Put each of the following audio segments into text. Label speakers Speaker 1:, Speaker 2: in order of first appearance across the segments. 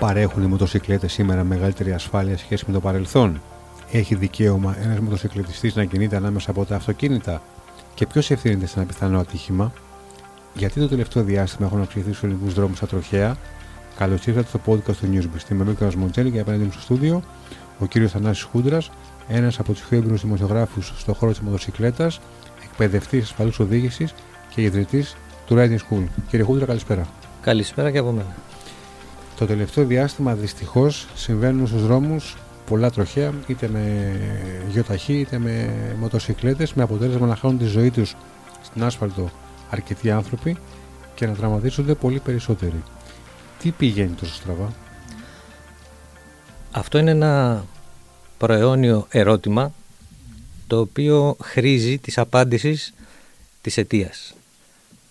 Speaker 1: Παρέχουν οι μοτοσυκλέτες σήμερα μεγαλύτερη ασφάλεια σχέση με το παρελθόν; Έχει δικαίωμα ένας μοτοσυκλετιστής να κινείται ανάμεσα από τα αυτοκίνητα; Και ποιος ευθύνεται σε ένα πιθανό ατύχημα; Γιατί το τελευταίο διάστημα έχουν αυξηθεί στους ελληνικούς δρόμους στα τροχέα; Καλώς ήρθατε στο podcast του Newsbeat. Είμαι ο Λούκα Μοντζέλη και απέναντι μου στο στούντιο ο κύριος Θανάσης Χούντρας, ένας από τους πιο έμπειρου δημοσιογράφους στον χώρο της μοτοσυκλέτας, εκπαιδευτής ασφαλούς οδήγησης και ιδρυτής του Riding School. Κύριε Χούντρα, καλησπέρα.
Speaker 2: Καλησπέρα και από μένα.
Speaker 1: Το τελευταίο διάστημα δυστυχώς συμβαίνουν στους δρόμους πολλά τροχαία, είτε με γιοταχή είτε με μοτοσυκλέτες, με αποτέλεσμα να χάνουν τη ζωή τους στην άσφαλτο αρκετοί άνθρωποι και να τραυματίζονται πολύ περισσότεροι. Τι πηγαίνει τόσο στραβά,
Speaker 2: Αυτό είναι ένα προαιώνιο ερώτημα το οποίο χρήζει της απάντησης της αιτίας.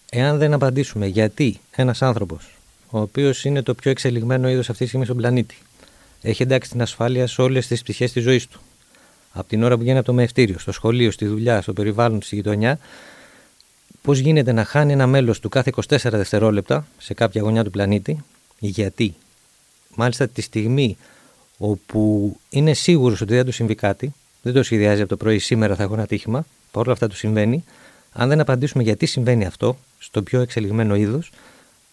Speaker 2: Εάν δεν απαντήσουμε γιατί ένας άνθρωπος ο οποίος είναι το πιο εξελιγμένο είδος αυτής της στιγμή στον πλανήτη. Έχει εντάξει την ασφάλεια σε όλες τις πτυχέ της ζωής του. Από την ώρα που βγαίνει από το μευτήριο, στο σχολείο, στη δουλειά, στο περιβάλλον, στη γειτονιά, πώς γίνεται να χάνει ένα μέλος του κάθε 24 δευτερόλεπτα σε κάποια γωνιά του πλανήτη, γιατί; Μάλιστα τη στιγμή όπου είναι σίγουρος ότι δεν του συμβεί κάτι, δεν το σχεδιάζει από το πρωί, σήμερα θα έχω ένα τύχημα, παρόλα αυτά του συμβαίνει. Αν δεν απαντήσουμε γιατί συμβαίνει αυτό, στο πιο εξελιγμένο είδος,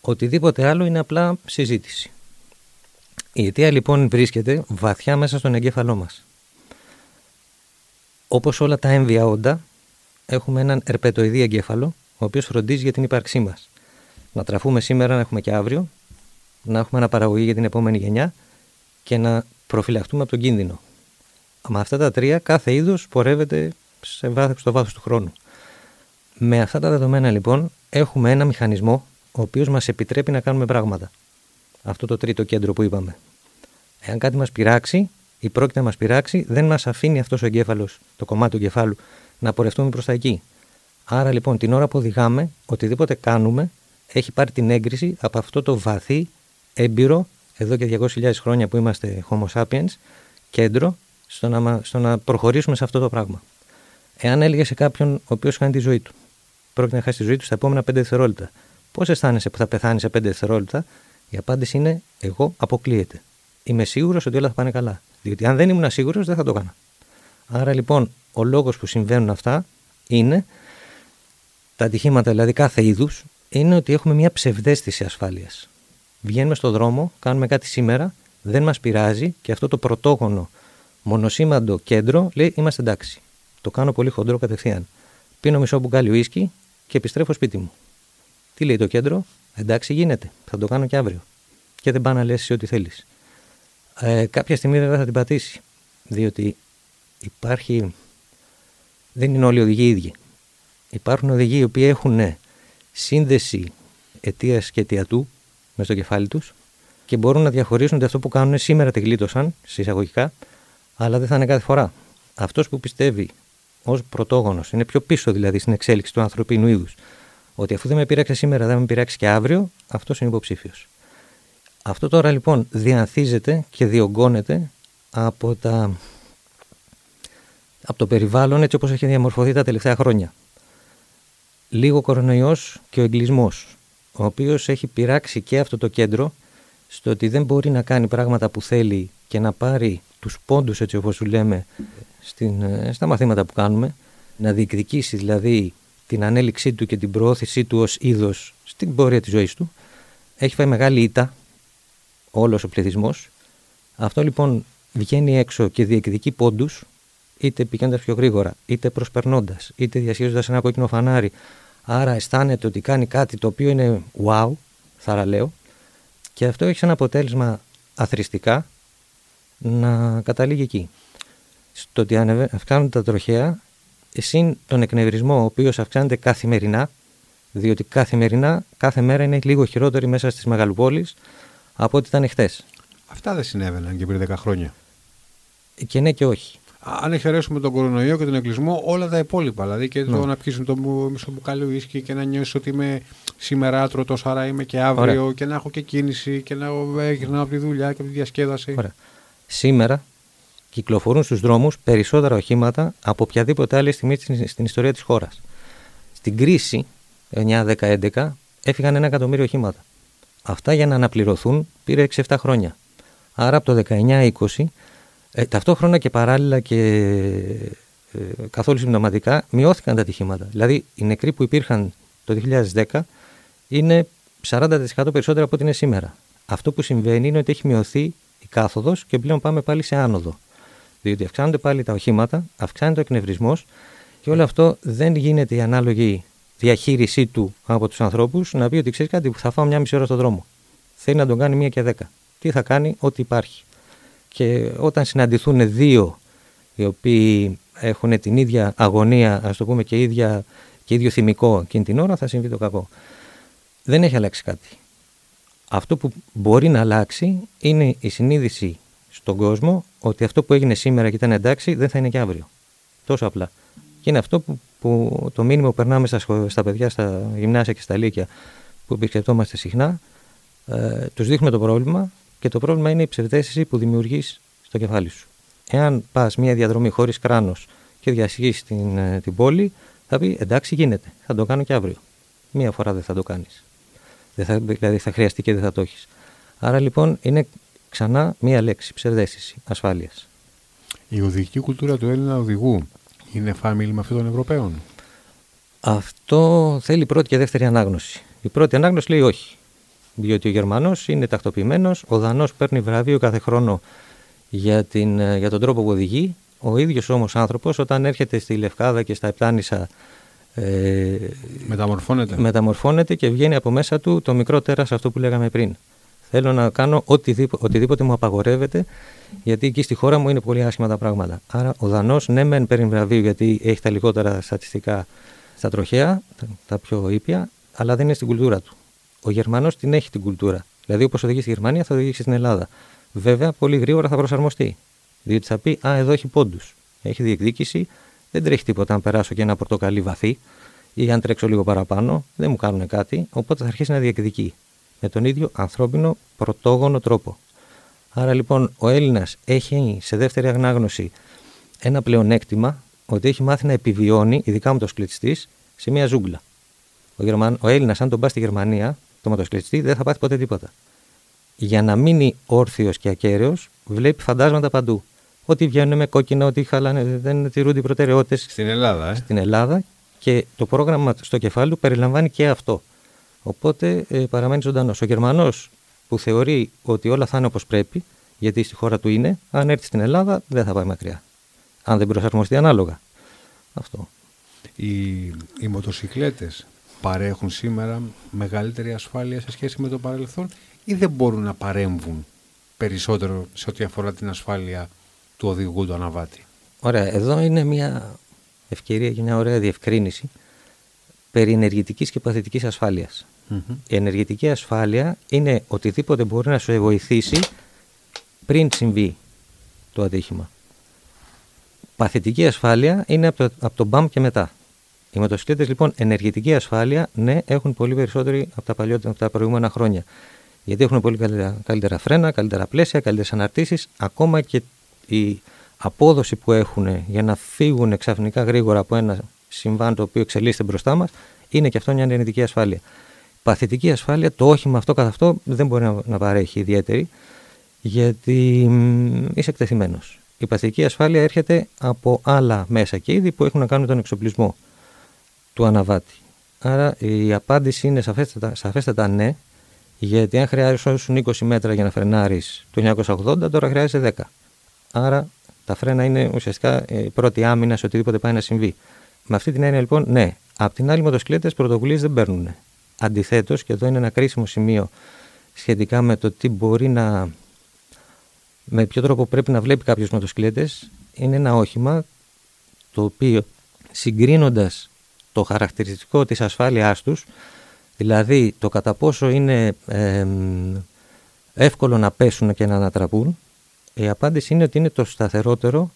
Speaker 2: Οτιδήποτε άλλο είναι απλά συζήτηση. Η αιτία λοιπόν βρίσκεται βαθιά μέσα στον εγκέφαλό μας. Όπως όλα τα έμβια όντα, έχουμε έναν ερπετοειδή εγκέφαλο, ο οποίος φροντίζει για την ύπαρξή μας. Να τραφούμε σήμερα, να έχουμε και αύριο, να έχουμε αναπαραγωγή για την επόμενη γενιά και να προφυλαχτούμε από τον κίνδυνο. Με αυτά τα τρία, κάθε είδος πορεύεται σε βάθος, στο βάθος του χρόνου. Με αυτά τα δεδομένα λοιπόν έχουμε ένα μηχανισμό ο οποίος μας επιτρέπει να κάνουμε πράγματα. Αυτό το τρίτο κέντρο που είπαμε. Εάν κάτι μας πειράξει ή πρόκειται να μας πειράξει, δεν μας αφήνει αυτός ο εγκέφαλος, το κομμάτι του εγκεφάλου, να πορευτούμε προς τα εκεί. Άρα λοιπόν την ώρα που οδηγάμε, οτιδήποτε κάνουμε έχει πάρει την έγκριση από αυτό το βαθύ, έμπειρο, εδώ και 200.000 χρόνια που είμαστε Homo sapiens, κέντρο στο να, στο να προχωρήσουμε σε αυτό το πράγμα. Εάν έλεγε σε κάποιον ο οποίος χάνει τη ζωή του, πρόκειται να χάσει τη ζωή του στα επόμενα 5 δευτερόλεπτα, Πώς αισθάνεσαι που θα πεθάνεις σε 5 δευτερόλεπτα, η απάντηση είναι εγώ αποκλείεται. Είμαι σίγουρος ότι όλα θα πάνε καλά. Διότι αν δεν ήμουν σίγουρος, δεν θα το έκανα. Άρα λοιπόν, ο λόγος που συμβαίνουν αυτά είναι τα ατυχήματα δηλαδή κάθε είδους, είναι ότι έχουμε μια ψευδέστηση ασφάλειας. Βγαίνουμε στον δρόμο, κάνουμε κάτι σήμερα, δεν μας πειράζει και αυτό το πρωτόγονο μονοσήμαντο κέντρο λέει είμαστε εντάξει. Το κάνω πολύ χοντρό κατευθείαν. Πίνω μισό μπουκάλι ουίσκι και επιστρέφω σπίτι μου. Τι λέει το κέντρο, εντάξει γίνεται, θα το κάνω και αύριο. Και δεν πάει να λες ό,τι θέλεις. Ε, κάποια στιγμή βέβαια θα την πατήσει, διότι υπάρχει, δεν είναι όλοι οι οδηγοί ίδιοι. Υπάρχουν οδηγοί οι οποίοι έχουν σύνδεση αιτίας και αιτιατού με στο κεφάλι τους και μπορούν να διαχωρίσουν ότι αυτό που κάνουν σήμερα τη γλίτωσαν, συσσαγωγικά, αλλά δεν θα είναι κάθε φορά. Αυτός που πιστεύει ως πρωτόγονος, είναι πιο πίσω δηλαδή στην εξέλιξη του ανθρωπίνου είδους, ότι αφού δεν με πειράξει σήμερα, δεν με πειράξει και αύριο, αυτός είναι υποψήφιος. Αυτό τώρα λοιπόν διανθίζεται και διωγγώνεται από, τα... από το περιβάλλον έτσι όπως έχει διαμορφωθεί τα τελευταία χρόνια. Λίγο κορονοϊός και ο εγκλισμός, ο οποίος έχει πειράξει και αυτό το κέντρο στο ότι δεν μπορεί να κάνει πράγματα που θέλει και να πάρει τους πόντους έτσι όπως σου λέμε στην, ε, στα μαθήματα που κάνουμε, να διεκδικήσει δηλαδή την ανέλυξή του και την προώθησή του ως είδος στην πορεία της ζωής του, έχει φάει μεγάλη ήττα όλος ο πληθυσμός. Αυτό λοιπόν βγαίνει έξω και διεκδικεί πόντους, είτε πηγαίνοντας πιο γρήγορα, είτε προσπερνώντας, είτε διασχίζοντας ένα κόκκινο φανάρι. Άρα αισθάνεται ότι κάνει κάτι το οποίο είναι wow, θαραλέο, και αυτό έχει σαν αποτέλεσμα αθρηστικά να καταλήγει εκεί. Στο ότι αυξάνονται τα τροχαία συν τον εκνευρισμό, ο οποίος αυξάνεται καθημερινά, διότι καθημερινά, κάθε μέρα είναι λίγο χειρότερη μέσα στις μεγαλοπόλεις από ό,τι ήταν χθες.
Speaker 1: Αυτά δεν συνέβαιναν και πριν 10 χρόνια.
Speaker 2: Και ναι και όχι.
Speaker 1: Αν εξαιρέσουμε τον κορονοϊό και τον εγκλισμό, όλα τα υπόλοιπα. Δηλαδή και το ναι. να πιέσουν το μισό μπουκάλι ουίσκι και να νιώσεις ότι είμαι σήμερα άτρωτος, άρα είμαι και αύριο Ωραία. και να έχω και κίνηση και να γυρνάω από τη δουλειά και από τη διασκέδαση.
Speaker 2: Ωραία. Σήμερα κυκλοφορούν στους δρόμους περισσότερα οχήματα από οποιαδήποτε άλλη στιγμή στην ιστορία της χώρας. Στην κρίση 9-10-11 έφυγαν ένα εκατομμύριο οχήματα. Αυτά για να αναπληρωθούν πήρε 6-7 χρόνια. Άρα από το 19-20, ε, ταυτόχρονα και παράλληλα και ε, καθόλου συμπτωματικά, μειώθηκαν τα ατυχήματα. Δηλαδή, οι νεκροί που υπήρχαν το 2010 είναι 40% περισσότερα από ό,τι είναι σήμερα. Αυτό που συμβαίνει είναι ότι έχει μειωθεί η κάθοδος και πλέον πάμε πάλι σε άνοδο. Διότι αυξάνονται πάλι τα οχήματα, αυξάνεται ο εκνευρισμός και όλο αυτό δεν γίνεται η ανάλογη διαχείρισή του από τους ανθρώπους να πει ότι ξέρεις κάτι που θα φάω μια μισή ώρα στον δρόμο. Θέλει να τον κάνει μία και δέκα. Τι θα κάνει, ό,τι υπάρχει. Και όταν συναντηθούν δύο οι οποίοι έχουν την ίδια αγωνία, ας το πούμε και, ίδια, και ίδιο θυμικό εκείνη την ώρα, θα συμβεί το κακό. Δεν έχει αλλάξει κάτι. Αυτό που μπορεί να αλλάξει είναι η συνείδηση στον κόσμο ότι αυτό που έγινε σήμερα και ήταν εντάξει δεν θα είναι και αύριο. Τόσο απλά. Και είναι αυτό που, που το μήνυμα που περνάμε στα, στα παιδιά, στα γυμνάσια και στα λύκεια που επισκεπτόμαστε συχνά, ε, τους δείχνουμε το πρόβλημα και το πρόβλημα είναι η ψευδέστηση που δημιουργείς στο κεφάλι σου. Εάν πας μια διαδρομή χωρίς κράνος και διασχίσεις την, ε, την πόλη, θα πει εντάξει γίνεται, θα το κάνω και αύριο. Μία φορά δεν θα το κάνεις. Θα, δηλαδή θα χρειαστεί και δεν θα το έχεις. Άρα λοιπόν είναι ξανά μία λέξη, ψευδέστηση ασφάλειας.
Speaker 1: Η οδηγική κουλτούρα του Έλληνα οδηγού είναι φάμιλη με αυτών των Ευρωπαίων.
Speaker 2: Αυτό θέλει πρώτη και δεύτερη ανάγνωση. Η πρώτη ανάγνωση λέει όχι. Διότι ο Γερμανός είναι τακτοποιημένος, ο Δανός παίρνει βραβείο κάθε χρόνο για, την, ε, για τον τρόπο που οδηγεί. Ο ίδιος όμως άνθρωπος, όταν έρχεται στη Λευκάδα και στα Επτάνησα
Speaker 1: ε, μεταμορφώνεται.
Speaker 2: μεταμορφώνεται και βγαίνει από μέσα του το μικρό τέρας αυτό που λέγαμε πριν. Θέλω να κάνω οτιδήποτε, οτιδήποτε μου απαγορεύεται, γιατί εκεί στη χώρα μου είναι πολύ άσχημα τα πράγματα. Άρα ο Δανός ναι, μεν παίρνει βραβείο γιατί έχει τα λιγότερα στατιστικά στα τροχαία, τα πιο ήπια, αλλά δεν είναι στην κουλτούρα του. Ο Γερμανός την έχει την κουλτούρα. Δηλαδή, όπως οδηγεί στη Γερμανία, θα οδηγήσει στην Ελλάδα. Βέβαια, πολύ γρήγορα θα προσαρμοστεί. Διότι θα πει, Α, εδώ έχει πόντους. Έχει διεκδίκηση, δεν τρέχει τίποτα αν περάσω και ένα πορτοκαλί βαθύ ή αν τρέξω λίγο παραπάνω, δεν μου κάνουν κάτι, οπότε θα αρχίσει να διεκδικεί με τον ίδιο ανθρώπινο πρωτόγονο τρόπο. Άρα λοιπόν ο Έλληνας έχει σε δεύτερη ανάγνωση ένα πλεονέκτημα ότι έχει μάθει να επιβιώνει, ειδικά με το σκλητιστή, σε μια ζούγκλα. Ο, Γερμαν... ο Έλληνας, αν τον πας στη Γερμανία, το μοτοσκλητιστή, δεν θα πάθει ποτέ τίποτα. Για να μείνει όρθιος και ακέραιος, βλέπει φαντάσματα παντού ότι βγαίνουν με κόκκινα, ότι χαλάνε, δεν τηρούνται οι προτεραιότητες.
Speaker 1: Στην Ελλάδα, ε.
Speaker 2: Στην Ελλάδα και το πρόγραμμα στο κεφάλι του περιλαμβάνει και αυτό. Οπότε ε, παραμένει ζωντανός. Ο Γερμανός που θεωρεί ότι όλα θα είναι όπως πρέπει, γιατί στη χώρα του είναι, αν έρθει στην Ελλάδα δεν θα πάει μακριά. Αν δεν προσαρμοστεί ανάλογα. Αυτό.
Speaker 1: Οι, οι μοτοσυκλέτες παρέχουν σήμερα μεγαλύτερη ασφάλεια σε σχέση με το παρελθόν ή δεν μπορούν να παρέμβουν περισσότερο σε ό,τι αφορά την ασφάλεια του οδηγού του αναβάτη;
Speaker 2: Ωραία, εδώ είναι μια ευκαιρία και μια ωραία διευκρίνηση περί ενεργητικής και παθητικής Η ενεργητική ασφάλεια είναι οτιδήποτε μπορεί να σου βοηθήσει πριν συμβεί το ατύχημα. Παθητική ασφάλεια είναι από το, από το μπαμ και μετά. Οι μοτοσυκλέτες λοιπόν ενεργητική ασφάλεια ναι έχουν πολύ περισσότερη από τα, παλιότερα, από τα προηγούμενα χρόνια. Γιατί έχουν πολύ καλύτερα, καλύτερα φρένα, καλύτερα πλαίσια, καλύτερες αναρτήσεις, ακόμα και η απόδοση που έχουν για να φύγουν ξαφνικά γρήγορα από ένα συμβάν το οποίο εξελίσσεται μπροστά μας, είναι και αυτό μια ενεργητική ασφάλεια. Παθητική ασφάλεια, το όχημα αυτό καθ' αυτό δεν μπορεί να, να παρέχει ιδιαίτερη, γιατί είσαι εκτεθειμένος. Η παθητική ασφάλεια έρχεται από άλλα μέσα και είδη που έχουν να κάνουν τον εξοπλισμό του αναβάτη. Άρα η απάντηση είναι σαφέστατα, σαφέστατα ναι, γιατί αν χρειάζεσαι 20 μέτρα για να φρενάρεις το 1980, τώρα χρειάζεσαι 10. Άρα τα φρένα είναι ουσιαστικά η πρώτη άμυνα σε οτιδήποτε πάει να συμβεί. Με αυτή την έννοια λοιπόν, ναι. Απ' την άλλη, μοτοσυκλέτες πρωτοβουλίες δεν παίρνουν. Αντιθέτως, και εδώ είναι ένα κρίσιμο σημείο σχετικά με το τι μπορεί να. με ποιο τρόπο πρέπει να βλέπει κάποιος μοτοσυκλέτες, είναι ένα όχημα το οποίο συγκρίνοντας το χαρακτηριστικό της ασφάλειάς τους, δηλαδή το κατά πόσο είναι εύκολο να πέσουν και να ανατραπούν, η απάντηση είναι ότι είναι το σταθερότερο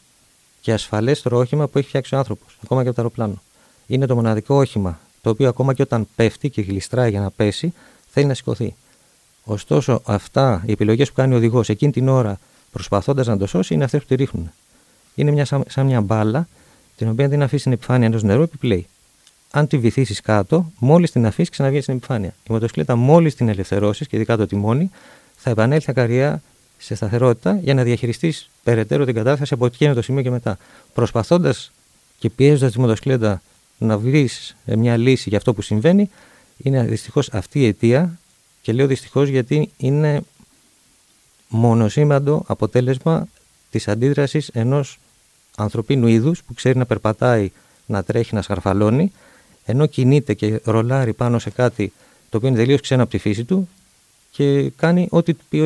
Speaker 2: και ασφαλέστερο όχημα που έχει φτιάξει ο άνθρωπος, ακόμα και από το αεροπλάνο. Είναι το μοναδικό όχημα το οποίο ακόμα και όταν πέφτει και γλιστράει για να πέσει, θέλει να σηκωθεί. Ωστόσο, αυτά οι επιλογές που κάνει ο οδηγός εκείνη την ώρα προσπαθώντας να το σώσει είναι αυτές που τη ρίχνουν. Είναι μια, σαν, σαν μια μπάλα, την οποία την αφήσεις στην επιφάνεια ενό νερού, επιπλέει. Αν τη βυθίσεις κάτω, μόλις την αφήσεις, ξαναβγαίνεις στην επιφάνεια. Η μοτοσυκλέτα, μόλις την ελευθερώσεις, και ειδικά το τιμόνι, θα επανέλθει ακαριά σε σταθερότητα για να διαχειριστείς περαιτέρω την κατάσταση από εκείνο το σημείο και μετά. Προσπαθώντας και πιέζοντας τη μοτοσυκλέτα να βρεις μια λύση για αυτό που συμβαίνει, είναι δυστυχώς αυτή η αιτία. Και λέω δυστυχώς γιατί είναι μονοσήμαντο αποτέλεσμα της αντίδρασης ενός ανθρωπίνου είδους που ξέρει να περπατάει, να τρέχει, να σκαρφαλώνει ενώ κινείται και ρολάρει πάνω σε κάτι το οποίο είναι τελείως ξένο από τη φύση του και κάνει ό,τι πει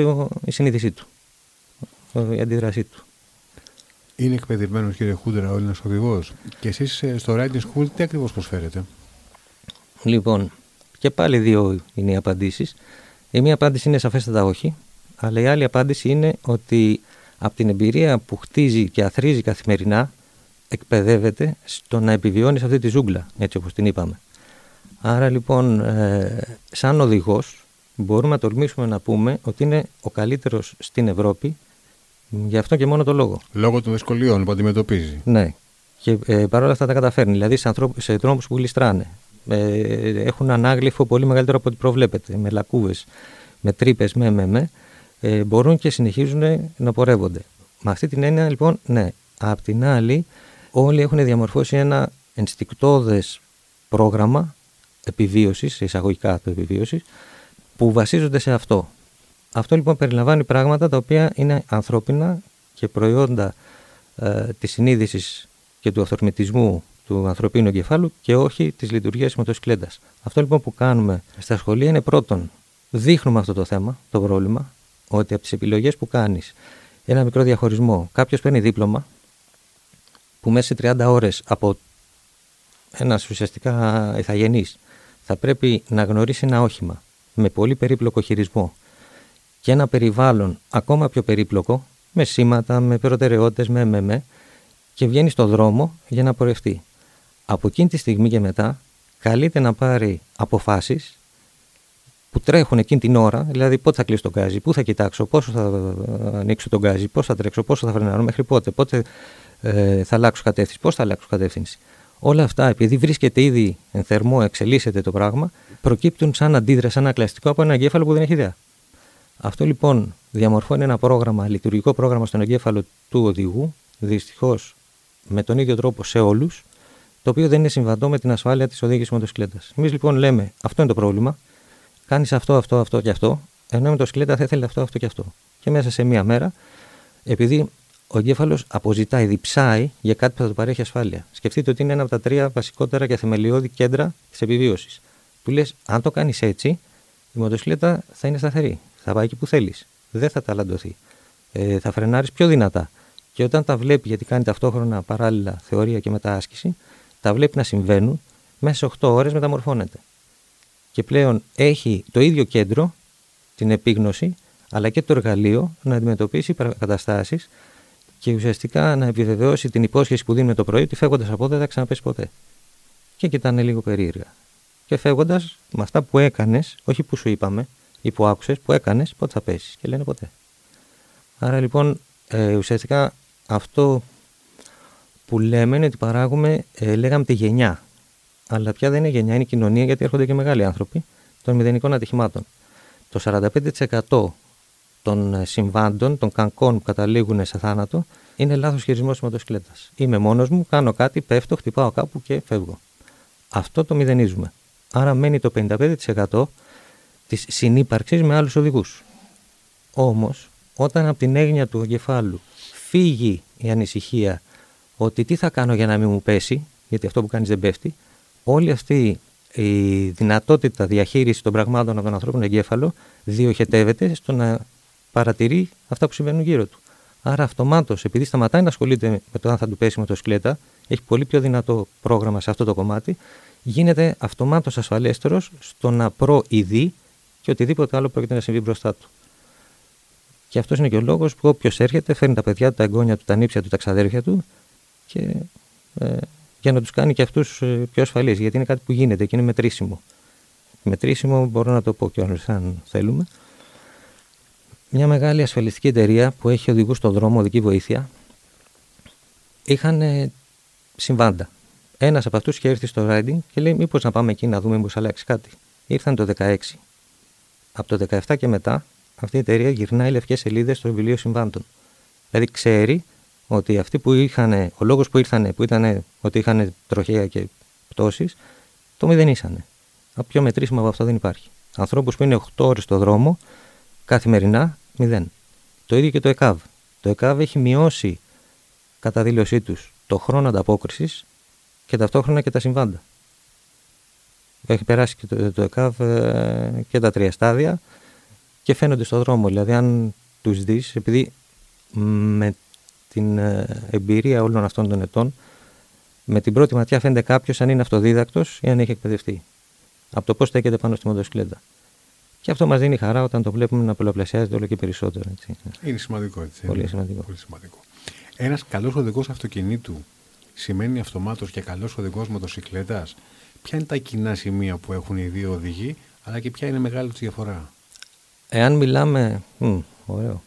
Speaker 2: η συνείδησή του, η αντίδρασή του.
Speaker 1: Είναι εκπαιδευμένος κύριε Χούντρα ο Έλληνας οδηγός. Και εσείς ε, στο Riding School τι ακριβώς προσφέρετε;
Speaker 2: Λοιπόν, και πάλι δύο είναι οι απαντήσεις. Η μία απάντηση είναι σαφέστατα όχι. Αλλά η άλλη απάντηση είναι ότι από την εμπειρία που χτίζει και αθρίζει καθημερινά, εκπαιδεύεται στο να επιβιώνεις σε αυτή τη ζούγκλα, έτσι όπως την είπαμε. Άρα λοιπόν, ε, σαν οδηγός, μπορούμε να τολμήσουμε να πούμε ότι είναι ο καλύτερος στην Ευρώπη, γι' αυτό και μόνο το λόγο.
Speaker 1: Λόγω των δυσκολιών που αντιμετωπίζει.
Speaker 2: Ναι. Και ε, παρόλα αυτά τα καταφέρνει. Δηλαδή σε, ανθρώπου, σε δρόμους που γλιστράνε. Ε, έχουν ανάγλυφο πολύ μεγαλύτερο από ό,τι προβλέπετε. Με λακκούβες, με τρύπες, με, με, με ε, μπορούν και συνεχίζουν να πορεύονται. Με αυτή την έννοια λοιπόν, ναι. Απ' την άλλη, όλοι έχουν διαμορφώσει ένα ενστικτόδες πρόγραμμα επιβίωσης, εισαγωγικά το επιβίωσης, που βασίζονται σε αυτό. Αυτό λοιπόν περιλαμβάνει πράγματα τα οποία είναι ανθρώπινα και προϊόντα ε, της συνείδησης και του αυθορμητισμού του ανθρωπίνου εγκεφάλου και όχι της λειτουργίας της μοτοσυκλέτας. Αυτό λοιπόν που κάνουμε στα σχολεία είναι πρώτον, δείχνουμε αυτό το θέμα, το πρόβλημα, ότι από τις επιλογές που κάνεις, ένα μικρό διαχωρισμό, κάποιος παίρνει δίπλωμα που μέσα σε 30 ώρες από ένας ουσιαστικά ηθαγενής θα πρέπει να γνωρίσει ένα όχημα με πολύ περίπλοκο χειρισμό και ένα περιβάλλον ακόμα πιο περίπλοκο με σήματα, με προτεραιότητες, με με, και βγαίνει στο δρόμο για να πορευτεί. Από εκείνη τη στιγμή και μετά καλείται να πάρει αποφάσεις που τρέχουν εκείνη την ώρα, δηλαδή πότε θα κλείσω τον γκάζι, πού θα κοιτάξω, πόσο θα ανοίξω τον γκάζι, πώς θα τρέξω, πόσο θα φρενάρω, μέχρι πότε, πότε ε, θα αλλάξω κατεύθυνση, πώς θα αλλάξω κατεύθυνση. Όλα αυτά, επειδή βρίσκεται ήδη εν θερμό, εξελίσσεται το πράγμα, προκύπτουν σαν αντίδραση, σαν ανακλαστικό από ένα εγκέφαλο που δεν έχει ιδέα. Αυτό λοιπόν διαμορφώνει ένα πρόγραμμα, λειτουργικό πρόγραμμα στον εγκέφαλο του οδηγού, δυστυχώς με τον ίδιο τρόπο σε όλους, το οποίο δεν είναι συμβατό με την ασφάλεια της οδήγησης μοτοσυκλέτας. Εμείς λοιπόν λέμε αυτό είναι το πρόβλημα, κάνεις αυτό, αυτό, αυτό και αυτό, ενώ με το σκελέτα θα ήθελε αυτό, αυτό και αυτό. Και μέσα σε μία μέρα, επειδή ο εγκέφαλος αποζητάει, διψάει για κάτι που θα του παρέχει ασφάλεια. Σκεφτείτε ότι είναι ένα από τα τρία βασικότερα και θεμελιώδη κέντρα της επιβίωσης. Του λες, αν το κάνεις έτσι, η μοτοσυκλέτα θα είναι σταθερή. Θα πάει εκεί που θέλεις. Δεν θα ταλαντωθεί. Ε, θα φρενάρεις πιο δυνατά. Και όταν τα βλέπει, γιατί κάνει ταυτόχρονα παράλληλα θεωρία και μετάσκηση, τα βλέπει να συμβαίνουν, μέσα σε 8 ώρες μεταμορφώνεται και πλέον έχει το ίδιο κέντρο, την επίγνωση, αλλά και το εργαλείο να αντιμετωπίσει καταστάσει και ουσιαστικά να επιβεβαιώσει την υπόσχεση που δίνουμε το πρωί ότι φεύγοντας από εδώ δεν θα ξαναπέσει ποτέ. Και κοιτάνε λίγο περίεργα. Και φεύγοντας με αυτά που έκανες, όχι που σου είπαμε ή που άκουσες, που έκανες, πότε θα πέσεις. Και λένε ποτέ. Άρα λοιπόν ε, ουσιαστικά αυτό που λέμε είναι ότι παράγουμε, ε, λέγαμε τη γενιά αλλά πια δεν είναι γενιά, είναι η κοινωνία γιατί έρχονται και μεγάλοι άνθρωποι των μηδενικών ατυχημάτων. Το 45% των ε, συμβάντων, των κανκών που καταλήγουν σε θάνατο, είναι λάθος χειρισμός της μοτοσυκλέτας. Είμαι μόνος μου, κάνω κάτι, πέφτω, χτυπάω κάπου και φεύγω. Αυτό το μηδενίζουμε. Άρα μένει το 55% της συνύπαρξης με άλλους οδηγούς. Όμως, όταν από την έγνοια του εγκεφάλου φύγει η ανησυχία ότι τι θα κάνω για να μην μου πέσει, γιατί αυτό που κάνεις δεν πέφτει, όλη αυτή η δυνατότητα διαχείρισης των πραγμάτων από τον ανθρώπινο εγκέφαλο διοχετεύεται στο να παρατηρεί αυτά που συμβαίνουν γύρω του. Άρα, αυτομάτως, επειδή σταματάει να ασχολείται με το αν θα του πέσει με το σκλέτα, έχει πολύ πιο δυνατό πρόγραμμα σε αυτό το κομμάτι, γίνεται αυτομάτως ασφαλέστερος στο να προειδεί και οτιδήποτε άλλο πρόκειται να συμβεί μπροστά του. Και αυτός είναι και ο λόγος που όποιος έρχεται, φέρνει τα παιδιά του, τα εγγόνια του, τα νύψια του, τα ξαδέρφια του και ε, για να τους κάνει και αυτούς ε, πιο ασφαλείς. Γιατί είναι κάτι που γίνεται και είναι μετρήσιμο. Μετρήσιμο μπορώ να το πω κιόλας αν θέλουμε. Μια μεγάλη ασφαλιστική εταιρεία που έχει οδηγούς στον δρόμο, οδική βοήθεια, είχαν ε, συμβάντα. Ένας από αυτούς είχε έρθει στο riding και λέει: Μήπως να πάμε εκεί να δούμε, μήπως αλλάξει κάτι. Ήρθαν το 16. Από το 17 και μετά αυτή η εταιρεία γυρνάει λευκές σελίδες στο βιβλίο συμβάντων. Δηλαδή ξέρει ότι αυτοί που είχαν, ο λόγος που ήρθαν, που ήταν ότι είχαν τροχέα και πτώσεις, το μηδενίσανε. Πιο μετρήσιμο από αυτό δεν υπάρχει. Ανθρώπους που είναι 8 ώρες στο δρόμο, καθημερινά, μηδέν. Το ίδιο και το ΕΚΑΒ. Το ΕΚΑΒ έχει μειώσει κατά δήλωσή τους το χρόνο ανταπόκρισης και ταυτόχρονα και τα συμβάντα. Έχει περάσει και το, το ΕΚΑΒ ε, και τα τρία στάδια και φαίνονται στο δρόμο. Δηλαδή, αν τους δεις, επειδή με την ε, εμπειρία όλων αυτών των ετών, με την πρώτη ματιά φαίνεται κάποιος αν είναι αυτοδίδακτος ή αν έχει εκπαιδευτεί. Από το πώς στέκεται πάνω στη μοτοσυκλέτα. Και αυτό μας δίνει χαρά όταν το βλέπουμε να πολλαπλασιάζεται όλο και περισσότερο. Έτσι.
Speaker 1: Είναι σημαντικό έτσι.
Speaker 2: Πολύ σημαντικό.
Speaker 1: Πολύ σημαντικό. Ένας καλός οδηγό αυτοκινήτου σημαίνει αυτομάτως και καλός οδηγό μοτοσυκλέτας; Ποια είναι τα κοινά σημεία που έχουν οι δύο οδηγοί, αλλά και ποια είναι μεγάλη τους διαφορά.
Speaker 2: Eάν μιλάμε. Μ, ωραίο.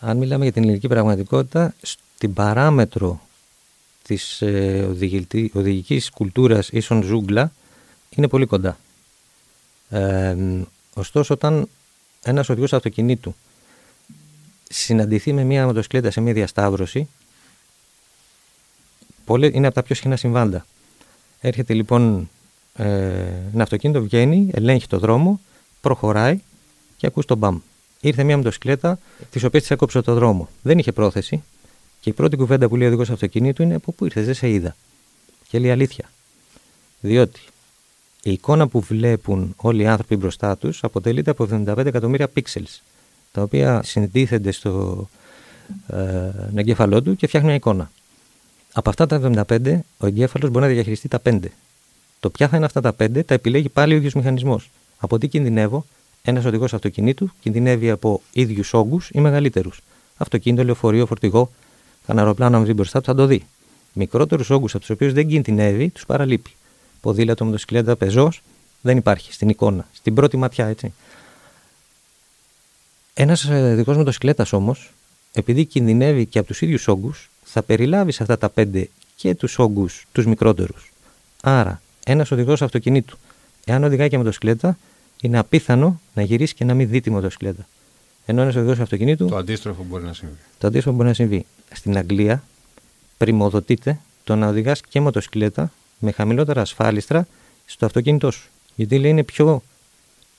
Speaker 2: Αν μιλάμε για την ελληνική πραγματικότητα, στην παράμετρο της ε, οδηγικής κουλτούρας ίσον ζούγκλα είναι πολύ κοντά. Ε, ωστόσο, όταν ένας οδηγός αυτοκινήτου συναντηθεί με μια μοτοσυκλέτα σε μια διασταύρωση, πολύ, είναι από τα πιο συχνά συμβάντα. Έρχεται λοιπόν ε, ένα αυτοκίνητο, βγαίνει, ελέγχει το δρόμο, προχωράει και ακούς τον μπαμ. Ήρθε μια μοτοσυκλέτα, τη οποία τη έκοψε το δρόμο. Δεν είχε πρόθεση. Και η πρώτη κουβέντα που λέει ο οδηγός αυτοκινήτου είναι: Από πού ήρθες, δεν σε είδα. Και λέει αλήθεια. Διότι η εικόνα που βλέπουν όλοι οι άνθρωποι μπροστά τους αποτελείται από 75 εκατομμύρια pixels, τα οποία συντίθενται στο ε, εγκέφαλό του και φτιάχνουν μια εικόνα. Από αυτά τα 75, ο εγκέφαλος μπορεί να διαχειριστεί τα 5. Το ποια θα είναι αυτά τα 5 τα επιλέγει πάλι ο ίδιος μηχανισμός. Από τι κινδυνεύω, ένα οδηγό αυτοκινήτου κινδυνεύει από ίδιους όγκους ή μεγαλύτερους. Αυτοκίνητο, λεωφορείο, φορτηγό, κανένα αεροπλάνο, αν βρει μπροστά του θα το δει. Μικρότερους όγκους από τους οποίους δεν κινδυνεύει, τους παραλείπει. Ποδήλατο, μοτοσυκλέτα, πεζός δεν υπάρχει στην εικόνα, στην πρώτη ματιά έτσι. Ένας οδηγό μοτοσυκλέτας όμως, επειδή κινδυνεύει και από τους ίδιους όγκους, θα περιλάβει σε αυτά τα πέντε και τους όγκους τους μικρότερους. Άρα, ένας οδηγός αυτοκινήτου, εάν οδηγάει και μοτοσυκλέτα, είναι απίθανο να γυρίσει και να μην δει τη μοτοσυκλέτα. Ενώ ένας οδηγός αυτοκινήτου.
Speaker 1: Το αντίστροφο μπορεί να συμβεί.
Speaker 2: Το αντίστροφο μπορεί να συμβεί. Στην Αγγλία πρημοδοτείται το να οδηγάς και μοτοσυκλέτα με χαμηλότερα ασφάλιστρα στο αυτοκίνητό σου. Γιατί λέει είναι, πιο,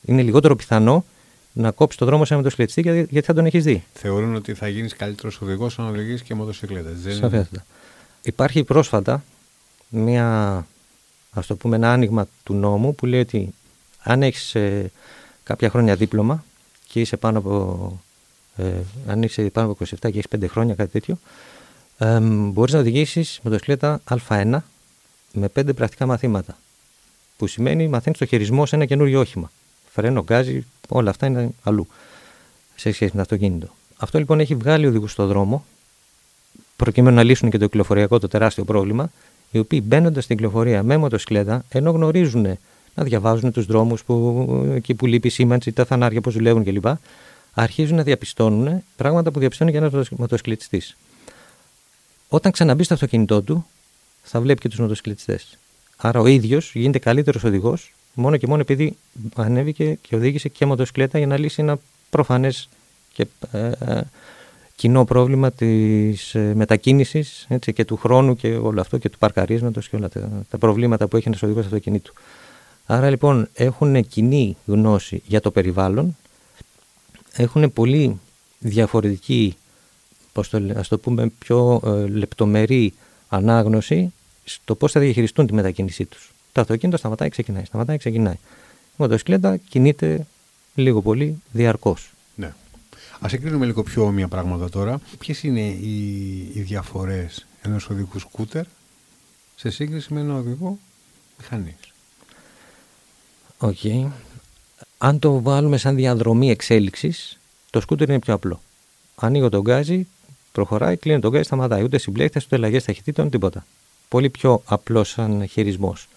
Speaker 2: είναι λιγότερο πιθανό να κόψεις το δρόμο σε ένα μοτοσυκλετιστή γιατί θα τον έχεις δει.
Speaker 1: Θεωρούν ότι θα γίνεις καλύτερος οδηγός αν οδηγείς και μοτοσυκλέτα.
Speaker 2: Σαφέστατα. Υπάρχει πρόσφατα μια, ας το πούμε, ένα άνοιγμα του νόμου που λέει ότι αν έχεις ε, κάποια χρόνια δίπλωμα και είσαι πάνω από. Ε, αν είσαι πάνω από 27 και έχεις 5 χρόνια, κάτι τέτοιο, ε, μπορείς να οδηγήσεις μοτοσυκλέτα Α1 με 5 πρακτικά μαθήματα. Που σημαίνει μαθαίνεις το χειρισμό σε ένα καινούριο όχημα. Φρένο, γκάζι, όλα αυτά είναι αλλού σε σχέση με το αυτοκίνητο. Αυτό λοιπόν έχει βγάλει οδηγούς στο δρόμο, προκειμένου να λύσουν και το κυκλοφοριακό το τεράστιο πρόβλημα, οι οποίοι μπαίνοντας στην κυκλοφορία με μοτοσυκλέτα, ενώ γνωρίζουν να διαβάζουν τους δρόμους εκεί που λείπει η σήμανση, τα φανάρια πώ δουλεύουν κλπ. Αρχίζουν να διαπιστώνουν πράγματα που διαπιστώνει και ένας μοτοσυκλετιστής. Όταν ξαναμπεί στο αυτοκίνητό του, θα βλέπει και τους μοτοσυκλετιστές. Άρα ο ίδιος γίνεται καλύτερος οδηγός μόνο και μόνο επειδή ανέβηκε και οδήγησε και μοτοσυκλέτα για να λύσει ένα προφανές και ε, ε, κοινό πρόβλημα της ε, μετακίνησης και του χρόνου και όλο αυτό και του παρκαρίσματος και όλα τα, τα προβλήματα που έχει ένας οδηγός αυτοκινήτου. Άρα λοιπόν έχουν κοινή γνώση για το περιβάλλον, έχουν πολύ διαφορετική, πώς το, ας το πούμε πιο ε, λεπτομερή ανάγνωση στο πώς θα διαχειριστούν τη μετακίνησή τους. Το αυτοκίνητο σταματάει, ξεκινάει, σταματάει, ξεκινάει. Η μοτοσυκλέτα κινείται λίγο πολύ διαρκώς.
Speaker 1: Ναι. Ας εκρίνουμε λίγο πιο όμοια πράγματα τώρα. Ποιες είναι οι, οι διαφορές ενός οδικού σκούτερ σε σύγκριση με ένα οδηγό μηχανής;
Speaker 2: Οκ. Αν το βάλουμε σαν διαδρομή εξέλιξης, το σκούτερ είναι πιο απλό. Ανοίγω το γκάζι, προχωράει, κλείνει το γκάζι, σταματάει. Ούτε συμπλέκτες, ούτε αλλαγές ταχυτήτων, τίποτα. Πολύ πιο απλό σαν χειρισμός.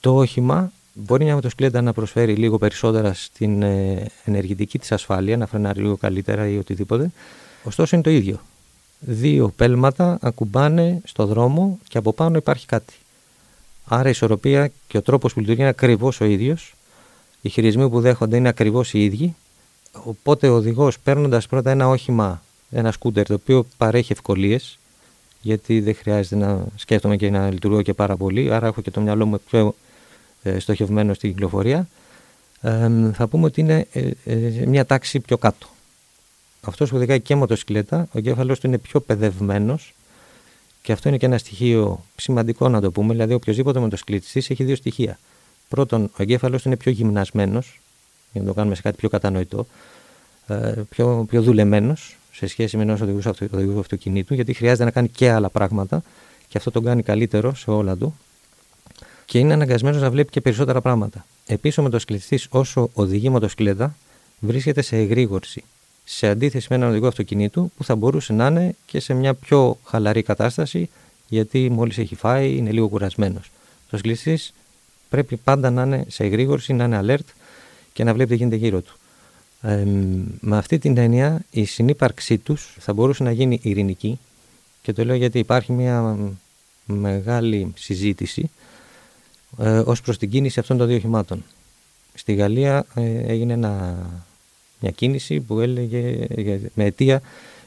Speaker 2: Το όχημα μπορεί μια μοτοσυκλέτα να προσφέρει λίγο περισσότερα στην ε, ενεργητική της ασφάλεια, να φρενάρει λίγο καλύτερα ή οτιδήποτε. Ωστόσο είναι το ίδιο. Δύο πέλματα ακουμπάνε στο δρόμο και από πάνω υπάρχει κάτι. Άρα η ισορροπία και ο τρόπος που λειτουργεί είναι ακριβώς ο ίδιος. Οι χειρισμοί που δέχονται είναι ακριβώς οι ίδιοι. Οπότε ο οδηγός παίρνοντας πρώτα ένα όχημα, ένα σκούτερ το οποίο παρέχει ευκολίες, γιατί δεν χρειάζεται να σκέφτομαι και να λειτουργώ και πάρα πολύ, άρα έχω και το μυαλό μου πιο ε, στοχευμένο στην κυκλοφορία, ε, θα πούμε ότι είναι ε, ε, μια τάξη πιο κάτω. Αυτό που οδηγάει και μοτοσυκλέτα, ο εγκέφαλος του είναι πιο παιδευμένος και αυτό είναι και ένα στοιχείο σημαντικό να το πούμε. Δηλαδή, οποιοδήποτε μοτοσυκλετιστής έχει δύο στοιχεία. Πρώτον, ο εγκέφαλος του είναι πιο γυμνασμένος, για να το κάνουμε σε κάτι πιο κατανοητό, πιο, πιο δουλεμένος σε σχέση με ενός οδηγού αυτοκινήτου, γιατί χρειάζεται να κάνει και άλλα πράγματα και αυτό τον κάνει καλύτερο σε όλα του και είναι αναγκασμένος να βλέπει και περισσότερα πράγματα. Επίσης, ο μοτοσυκλετιστής, όσο οδηγεί μοτοσυκλέτα, βρίσκεται σε εγρήγορση. Σε αντίθεση με έναν οδηγό αυτοκινήτου που θα μπορούσε να είναι και σε μια πιο χαλαρή κατάσταση, γιατί μόλις έχει φάει είναι λίγο κουρασμένος. Ο μοτοσυκλετιστής πρέπει πάντα να είναι σε εγρήγορση, να είναι alert και να βλέπει τι γίνεται γύρω του. Ε, με αυτή την έννοια, η συνύπαρξή τους θα μπορούσε να γίνει ειρηνική και το λέω γιατί υπάρχει μια μεγάλη συζήτηση ε, ως προς την κίνηση αυτών των δύο οχημάτων. Στη Γαλλία ε, έγινε μια κίνηση που έλεγε με αιτία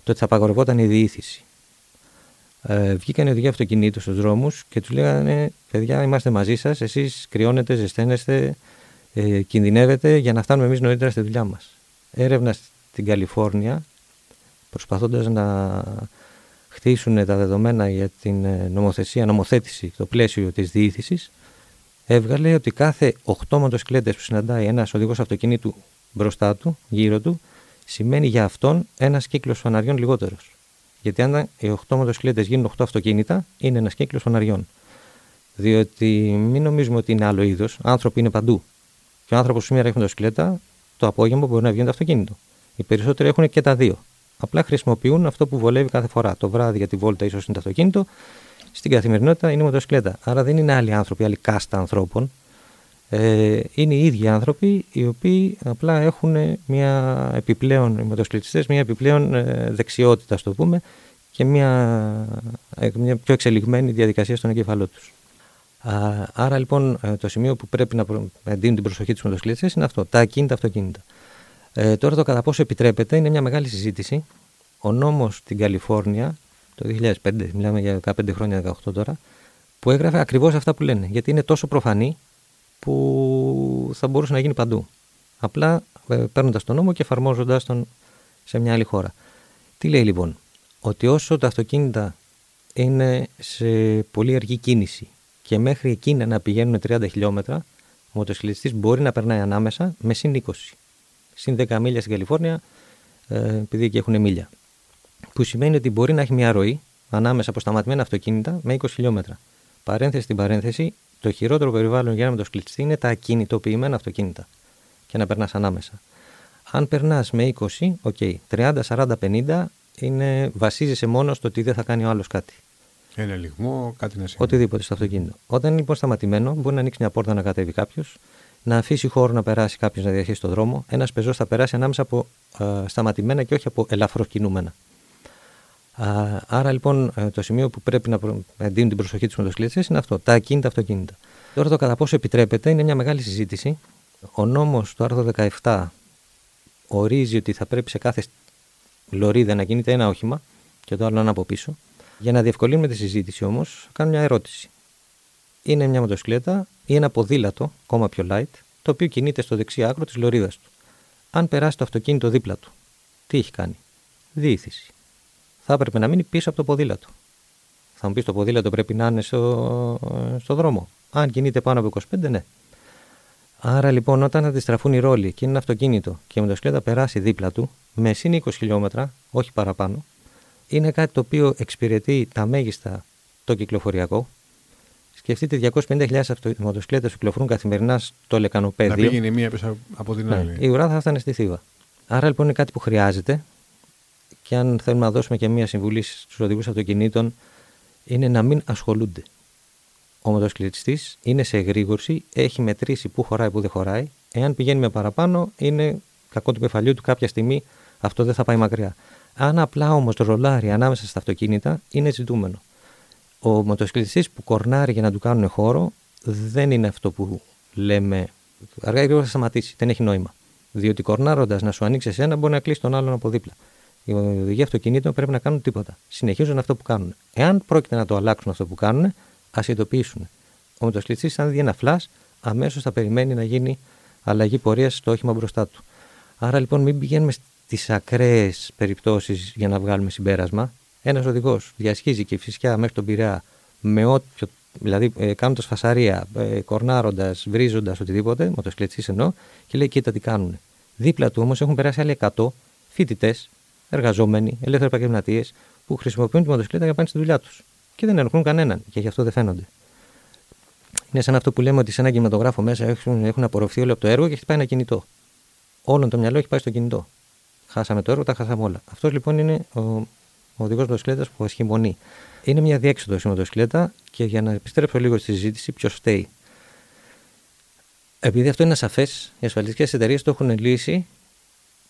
Speaker 2: το ότι θα απαγορευόταν η διήθηση. Ε, βγήκαν οι οδηγοί αυτοκινήτου στους δρόμους και τους λέγανε παιδιά είμαστε μαζί σας, εσείς κρυώνετε, ζεσταίνεστε, ε, κινδυνεύετε για να φτάνουμε εμείς νωρίτερα στη δουλειά μας. Έρευνα στην Καλιφόρνια προσπαθώντας να χτίσουν τα δεδομένα για την ε, νομοθεσία, νομοθέτηση, το πλαίσιο της διήθησης έβγαλε ότι κάθε 8 μοτοσυκλέτες που συναντάει ένας οδηγός αυτοκινήτου μπροστά του, γύρω του, σημαίνει για αυτόν ένας κύκλος φαναριών λιγότερος. Γιατί αν οι 8 μοτοσυκλέτες γίνουν 8 αυτοκίνητα, είναι ένας κύκλος φαναριών. Διότι μην νομίζουμε ότι είναι άλλο είδος. Άνθρωποι είναι παντού. Και ο άνθρωπος που σήμερα έχει μοτοσυκλέτα, το απόγευμα μπορεί να βγει το αυτοκίνητο. Οι περισσότεροι έχουν και τα δύο. Απλά χρησιμοποιούν αυτό που βολεύει κάθε φορά. Το βράδυ για τη βόλτα ίσως είναι το αυτοκίνητο, στην καθημερινότητα είναι η μοτοσυκλέτα. Άρα δεν είναι άλλοι άνθρωποι, άλλη κάστα ανθρώπων. Ε, είναι οι ίδιοι άνθρωποι οι οποίοι απλά έχουν μια επιπλέον, οι μοτοσυκλετιστές, μια επιπλέον ε, δεξιότητα, το πούμε, και μια, ε, μια πιο εξελιγμένη διαδικασία στον εγκέφαλό τους. άρα λοιπόν ε, το σημείο που πρέπει να δίνουν την προσοχή τους μοτοσυκλετιστές είναι αυτό, τα ακίνητα αυτοκίνητα. Ε, τώρα το κατά πόσο επιτρέπεται είναι μια μεγάλη συζήτηση. Ο νόμος στην Καλιφόρνια το 2005, μιλάμε για 15 χρόνια, 18 τώρα, που έγραφε ακριβώς αυτά που λένε. Γιατί είναι τόσο προφανή που θα μπορούσε να γίνει παντού. Απλά ε, παίρνοντας τον νόμο και εφαρμόζοντας τον σε μια άλλη χώρα. Τι λέει λοιπόν, ότι όσο τα αυτοκίνητα είναι σε πολύ αργή κίνηση και μέχρι εκείνα να πηγαίνουν 30 χιλιόμετρα, ο μοτοσυκλετιστής μπορεί να περνάει ανάμεσα με συν 20. Συν 10 μίλια στην Καλιφόρνια, ε, επειδή εκεί έχουν μίλια που σημαίνει ότι μπορεί να έχει μια ροή ανάμεσα από σταματημένα αυτοκίνητα με 20 χιλιόμετρα. Παρένθεση στην παρένθεση, το χειρότερο περιβάλλον για ένα μοτοσικλετιστή είναι τα ακινητοποιημένα αυτοκίνητα και να περνάς ανάμεσα. Αν περνάς με 20, οκ, 30, 40, 50 είναι, βασίζεσαι μόνος στο ότι δεν θα κάνει ο άλλος κάτι.
Speaker 1: Ένα λιγμό, κάτι να
Speaker 2: συμβεί. Οτιδήποτε στο αυτοκίνητο. Όταν είναι λοιπόν σταματημένο, μπορεί να ανοίξει μια πόρτα να κατέβει κάποιος, να αφήσει χώρο να περάσει κάποιος να διαχειριστεί το δρόμο. Ένας πεζός θα περάσει ανάμεσα από ε, σταματημένα και όχι από ελαφρώ κινούμενα. Άρα λοιπόν ε, το σημείο που πρέπει να δίνουν την προσοχή τους μοτοσυκλέτε είναι αυτό, τα ακίνητα αυτοκίνητα. Τώρα το κατά πόσο επιτρέπεται είναι μια μεγάλη συζήτηση. Ο νόμος του άρθρου 17 ορίζει ότι θα πρέπει σε κάθε λωρίδα να κινείται ένα όχημα και το άλλο να είναι από πίσω. Για να διευκολύνουμε τη συζήτηση όμως, κάνω μια ερώτηση. Είναι μια μοτοσυκλέτα ή ένα ποδήλατο, ακόμα πιο light, το οποίο κινείται στο δεξί άκρο της λωρίδας του. Αν περάσει το αυτοκίνητο δίπλα του, τι έχει κάνει; Διήθηση θα έπρεπε να μείνει πίσω από το ποδήλατο. Θα μου πεις το ποδήλατο πρέπει να είναι στο, στο δρόμο. Αν κινείται πάνω από 25, ναι. Άρα λοιπόν, όταν αντιστραφούν οι ρόλοι και είναι ένα αυτοκίνητο και η μοτοσυκλέτα περάσει δίπλα του με συν 20 χιλιόμετρα, όχι παραπάνω, είναι κάτι το οποίο εξυπηρετεί τα μέγιστα το κυκλοφοριακό. Σκεφτείτε 250.000 μοτοσυκλέτε που κυκλοφορούν καθημερινά στο λεκανοπέδιο.
Speaker 1: Να πήγαινε μία πίσω από την ναι, άλλη.
Speaker 2: η ουρά θα φτάνει στη θύβα. Άρα λοιπόν είναι κάτι που χρειάζεται και αν θέλουμε να δώσουμε και μία συμβουλή στους οδηγούς αυτοκινήτων, είναι να μην ασχολούνται. Ο μοτοσυκλετιστής είναι σε εγρήγορση, έχει μετρήσει πού χωράει, πού δεν χωράει. Εάν πηγαίνει με παραπάνω, είναι κακό του κεφαλιού του κάποια στιγμή, αυτό δεν θα πάει μακριά. Αν απλά όμως ρολάρει ανάμεσα στα αυτοκίνητα, είναι ζητούμενο. Ο μοτοσυκλετιστής που κορνάρει για να του κάνουν χώρο, δεν είναι αυτό που λέμε. Αργά ή γρήγορα θα σταματήσει, δεν έχει νόημα. Διότι κορνάροντας να σου ανοίξει ένα, μπορεί να κλείσει τον άλλον από δίπλα. Οι οδηγοί αυτοκινήτων πρέπει να κάνουν τίποτα. Συνεχίζουν αυτό που κάνουν. Εάν πρόκειται να το αλλάξουν αυτό που κάνουν, ας ειδοποιήσουν. Ο μοτοσυκλετή, αν δει ένα φλα, αμέσως θα περιμένει να γίνει αλλαγή πορείας στο όχημα μπροστά του. Άρα λοιπόν μην πηγαίνουμε στις ακραίες περιπτώσεις για να βγάλουμε συμπέρασμα. Ένας οδηγός διασχίζει και φυσικά μέχρι τον Πειραιά με όποιο, δηλαδή ε, κάνοντας φασαρία, ε, κορνάροντας, βρίζοντας οτιδήποτε, μοτοσυκλετή εννοώ, και λέει: Κοίτα τι κάνουν. Δίπλα του όμως έχουν περάσει άλλοι 100 φοιτητές, εργαζόμενοι, ελεύθεροι επαγγελματίες που χρησιμοποιούν τη μοτοσυκλέτα για να πάνε στη δουλειά τους. Και δεν ενοχλούν κανέναν και γι' αυτό δεν φαίνονται. Είναι σαν αυτό που λέμε ότι σε ένα κινηματογράφο μέσα έχουν, έχουν απορροφηθεί όλο από το έργο και έχει πάει ένα κινητό. Όλο το μυαλό έχει πάει στο κινητό. Χάσαμε το έργο, τα χάσαμε όλα. Αυτός λοιπόν είναι ο, ο οδηγός μοτοσυκλέτας που ασχημονεί. Είναι μια διέξοδο η μοτοσυκλέτα και για να επιστρέψω λίγο στη συζήτηση, ποιος φταίει. Επειδή αυτό είναι ασαφέ, οι ασφαλιστικές εταιρείες το έχουν λύσει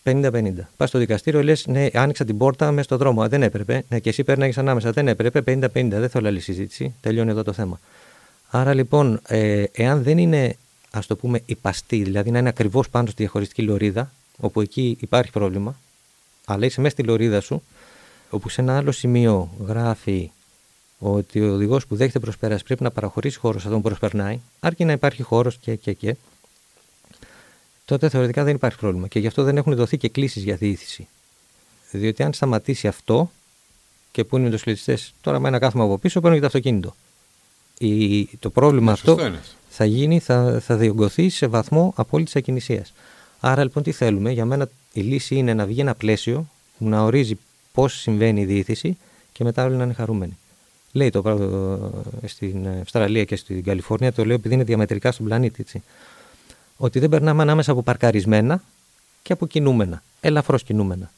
Speaker 2: 50-50. Πας στο δικαστήριο, λες: Ναι, άνοιξα την πόρτα μέσα στον δρόμο. δεν έπρεπε. Ναι, και εσύ παίρνει ανάμεσα. Δεν έπρεπε. 50-50. Δεν θέλω άλλη συζήτηση. Τελειώνει εδώ το θέμα. Άρα λοιπόν, ε, εάν δεν είναι, ας το πούμε, υπαστή, δηλαδή να είναι ακριβώς πάνω στη διαχωριστική λωρίδα, όπου εκεί υπάρχει πρόβλημα, αλλά είσαι μέσα στη λωρίδα σου, όπου σε ένα άλλο σημείο γράφει ότι ο οδηγός που δέχεται προσπέραση πρέπει να παραχωρήσει χώρος σε αυτόν που προσπερνάει, αρκεί να υπάρχει χώρος και, και, και, τότε θεωρητικά δεν υπάρχει πρόβλημα. Και γι' αυτό δεν έχουν δοθεί και κλήσεις για διήθηση. Διότι αν σταματήσει αυτό και που είναι με του κλητιστέ, τώρα με ένα κάθομαι από πίσω, παίρνω και το αυτοκίνητο. Η, το πρόβλημα ναι, αυτό θα γίνει, θα, θα διωγγωθεί σε βαθμό απόλυτης ακινησίας. Άρα λοιπόν τι θέλουμε, για μένα η λύση είναι να βγει ένα πλαίσιο που να ορίζει πώς συμβαίνει η διήθηση και μετά όλοι να είναι χαρούμενοι. Λέει το πράγμα στην Αυστραλία και στην Καλιφόρνια, το λέω επειδή είναι διαμετρικά στον πλανήτη. Έτσι. Ότι δεν περνάμε ανάμεσα από παρκαρισμένα και από κινούμενα, ελαφρώς κινούμενα.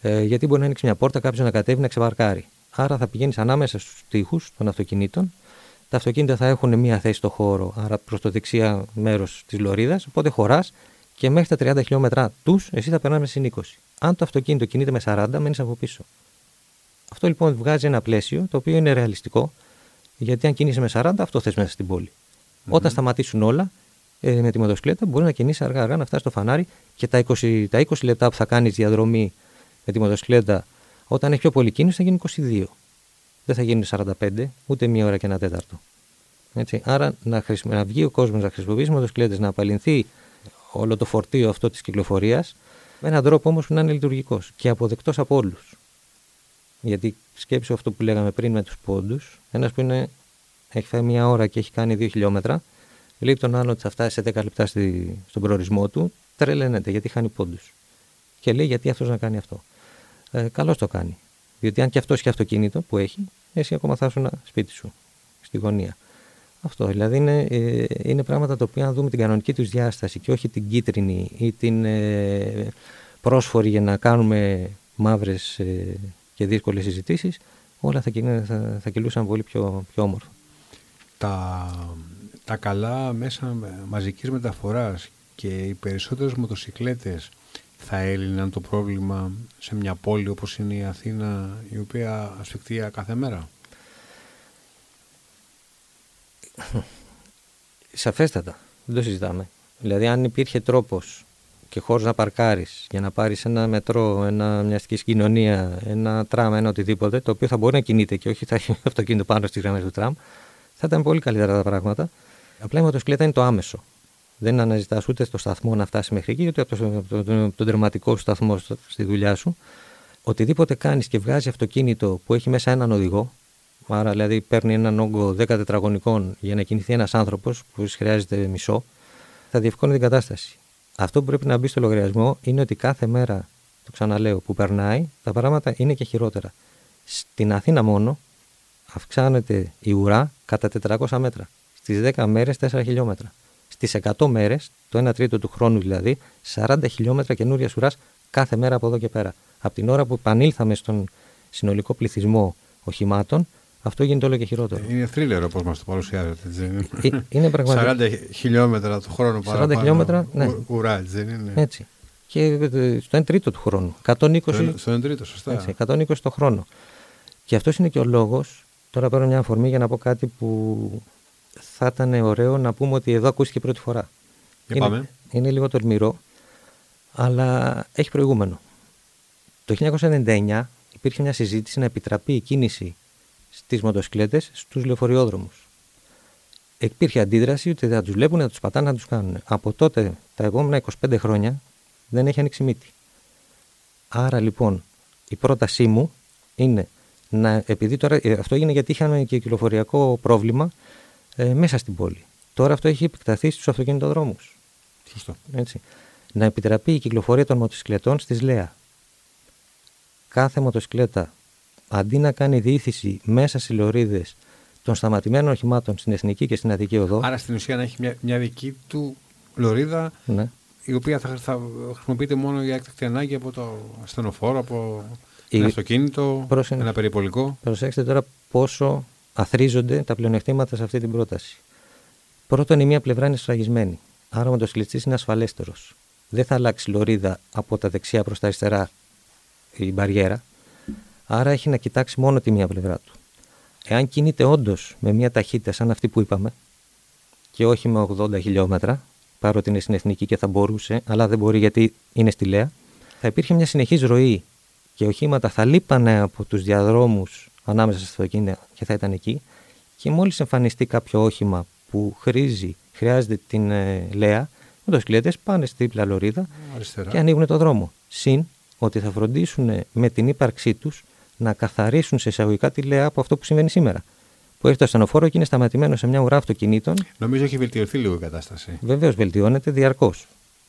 Speaker 2: Ε, γιατί μπορεί να ανοίξει μια πόρτα, κάποιος να κατέβει να ξεπαρκάρει. Άρα θα πηγαίνεις ανάμεσα στους τοίχους των αυτοκινήτων. Τα αυτοκίνητα θα έχουν μία θέση στο χώρο, άρα προς το δεξιά μέρος της λωρίδας. Οπότε χωράς και μέχρι τα 30 χιλιόμετρα τους, εσύ θα περνάμε συν 20. Αν το αυτοκίνητο κινείται με 40, μένεις από πίσω. Αυτό λοιπόν βγάζει ένα πλαίσιο το οποίο είναι ρεαλιστικό, γιατί αν κινείσαι με 40, αυτό θες μέσα στην πολη Όταν σταματήσουν όλα, ε, με τη μοτοσυκλέτα μπορεί να κινήσει αργά-αργά να φτάσει στο φανάρι και τα 20, τα 20 λεπτά που θα κάνεις διαδρομή με τη μοτοσυκλέτα, όταν έχεις πιο πολύ κίνηση, θα γίνει 22. Δεν θα γίνει 45, ούτε μία ώρα και ένα τέταρτο. Έτσι. Άρα να, χρησιμο... να βγει ο κόσμος να χρησιμοποιήσει μοτοσυκλέτες, να απαλληλθεί όλο το φορτίο αυτό της κυκλοφορίας, με έναν τρόπο όμως που να είναι λειτουργικός και αποδεκτός από όλους. Γιατί σκέψω αυτό που λέγαμε πριν με τους πόντους, ένας που είναι, έχει φάει μία ώρα και έχει κάνει δύο χιλιόμετρα, λέει τον άλλο ότι θα φτάσει σε 10 λεπτά στη, στον προορισμό του, τρελαίνεται γιατί χάνει πόντους. Και λέει γιατί αυτός να κάνει αυτό. Ε, Καλώς το κάνει. Διότι αν και αυτός έχει αυτοκίνητο που έχει, εσύ ακόμα θα ήσουν σπίτι σου, στη γωνία. Αυτό δηλαδή είναι, ε, είναι πράγματα τα οποία αν δούμε την κανονική τους διάσταση και όχι την κίτρινη ή την ε, πρόσφορη για να κάνουμε μαύρες ε, και δύσκολες συζητήσεις, όλα θα, θα, θα κυλούσαν πολύ πιο, πιο όμορφα.
Speaker 1: Τα, τα καλά μέσα μαζικής μεταφοράς και οι περισσότερες μοτοσυκλέτες θα έλυναν το πρόβλημα σε μια πόλη όπως είναι η Αθήνα η οποία ασφικτεί κάθε μέρα;
Speaker 2: Σαφέστατα, δεν το συζητάμε. Δηλαδή αν υπήρχε τρόπος και χώρος να παρκάρεις για να πάρεις ένα μετρό, ένα, μια αστική συγκοινωνία, ένα τραμ, ένα οτιδήποτε, το οποίο θα μπορεί να κινείται και όχι θα έχει αυτοκίνητο πάνω στις γραμμές του τραμ, θα ήταν πολύ καλύτερα τα πράγματα. Απλά η μοτοσυκλέτα είναι το άμεσο. Δεν αναζητάς ούτε στο σταθμό να φτάσει μέχρι εκεί, ούτε από, το, τον τερματικό σου σταθμό στη δουλειά σου. Οτιδήποτε κάνεις και βγάζει αυτοκίνητο που έχει μέσα έναν οδηγό, άρα δηλαδή παίρνει έναν όγκο 10 τετραγωνικών για να κινηθεί ένας άνθρωπος που χρειάζεται μισό, θα διευκόλυνει την κατάσταση. Αυτό που πρέπει να μπει στο λογαριασμό είναι ότι κάθε μέρα, το ξαναλέω, που περνάει, τα πράγματα είναι και χειρότερα. Στην Αθήνα μόνο αυξάνεται η ουρά κατά 400 μέτρα. Στις 10 μέρες 4 χιλιόμετρα. Στις 100 μέρες, το 1 τρίτο του χρόνου δηλαδή, 40 χιλιόμετρα καινούρια ουρά κάθε μέρα από εδώ και πέρα. Από την ώρα που επανήλθαμε στον συνολικό πληθυσμό οχημάτων, αυτό γίνεται όλο και χειρότερο.
Speaker 1: Είναι θρίλερ όπω μας το παρουσιάζετε, δεν
Speaker 2: είναι; είναι πραγματικά.
Speaker 1: 40 χιλιόμετρα το χρόνο παραπάνω. 40
Speaker 2: χιλιόμετρα, ναι.
Speaker 1: Ουρά, δεν είναι;
Speaker 2: Έτσι. Και ε, στο 1 τρίτο του χρόνου. 120,
Speaker 1: στο 1 τρίτο, σωστά.
Speaker 2: Έτσι, 120 το χρόνο. Και αυτός είναι και ο λόγος. Τώρα παίρνω μια αφορμή για να πω κάτι που θα ήταν ωραίο να πούμε ότι εδώ ακούστηκε πρώτη φορά.
Speaker 1: Για είναι, πάμε.
Speaker 2: είναι λίγο τολμηρό, Αλλά έχει προηγούμενο. Το 1999 υπήρχε μια συζήτηση να επιτραπεί η κίνηση στις μοτοσυκλέτες στους λεωφοριόδρομους. Υπήρχε αντίδραση ότι θα τους βλέπουν να τους πατάνε να τους κάνουν. Από τότε, τα επόμενα 25 χρόνια, δεν έχει ανοίξει μύτη. Άρα λοιπόν, η πρότασή μου είναι να, επειδή τώρα ε, αυτό έγινε γιατί είχαμε και κυκλοφοριακό πρόβλημα ε, μέσα στην πόλη. Τώρα αυτό έχει επεκταθεί στους αυτοκινητοδρόμους.
Speaker 1: Σωστό.
Speaker 2: Έτσι. Να επιτραπεί η κυκλοφορία των μοτοσυκλετών στις ΛΕΑ. Κάθε μοτοσυκλέτα αντί να κάνει διήθηση μέσα σε λωρίδες των σταματημένων οχημάτων στην Εθνική και στην Αττική Οδό.
Speaker 1: Άρα στην ουσία να έχει μια, μια δική του λωρίδα
Speaker 2: ναι.
Speaker 1: η οποία θα, θα χρησιμοποιείται μόνο για έκτακτη ανάγκη από το ασθενοφόρο, από η... ένα αυτοκίνητο, Προσε... ένα περιπολικό.
Speaker 2: Προσέξτε τώρα πόσο αθρίζονται τα πλεονεκτήματα σε αυτή την πρόταση. Πρώτον, η μία πλευρά είναι σφραγισμένη. Άρα ο μοτοσυκλετής είναι ασφαλέστερος. Δεν θα αλλάξει λωρίδα από τα δεξιά προς τα αριστερά η μπαριέρα. Άρα έχει να κοιτάξει μόνο τη μία πλευρά του. Εάν κινείται όντως με μια ταχύτητα σαν αυτή που είπαμε και όχι με 80 χιλιόμετρα, παρότι είναι στην εθνική και θα μπορούσε, αλλά δεν μπορεί γιατί είναι στη Λέα, θα υπήρχε μια συνεχής ροή και οχήματα θα λείπανε από τους διαδρόμους ανάμεσα στα αυτοκίνητα και θα ήταν εκεί και μόλις εμφανιστεί κάποιο όχημα που χρήζει, χρειάζεται την ε, Λέα, οι μοτοσυκλέτες πάνε στη δίπλα λωρίδα και ανοίγουν το δρόμο. Συν ότι θα φροντίσουν με την ύπαρξή τους να καθαρίσουν σε εισαγωγικά τη ΛΕΑ από αυτό που συμβαίνει σήμερα. Που έχει το ασθενοφόρο και είναι σταματημένο σε μια ουρά αυτοκινήτων.
Speaker 1: Νομίζω έχει βελτιωθεί λίγο η κατάσταση.
Speaker 2: Βεβαίως βελτιώνεται διαρκώς.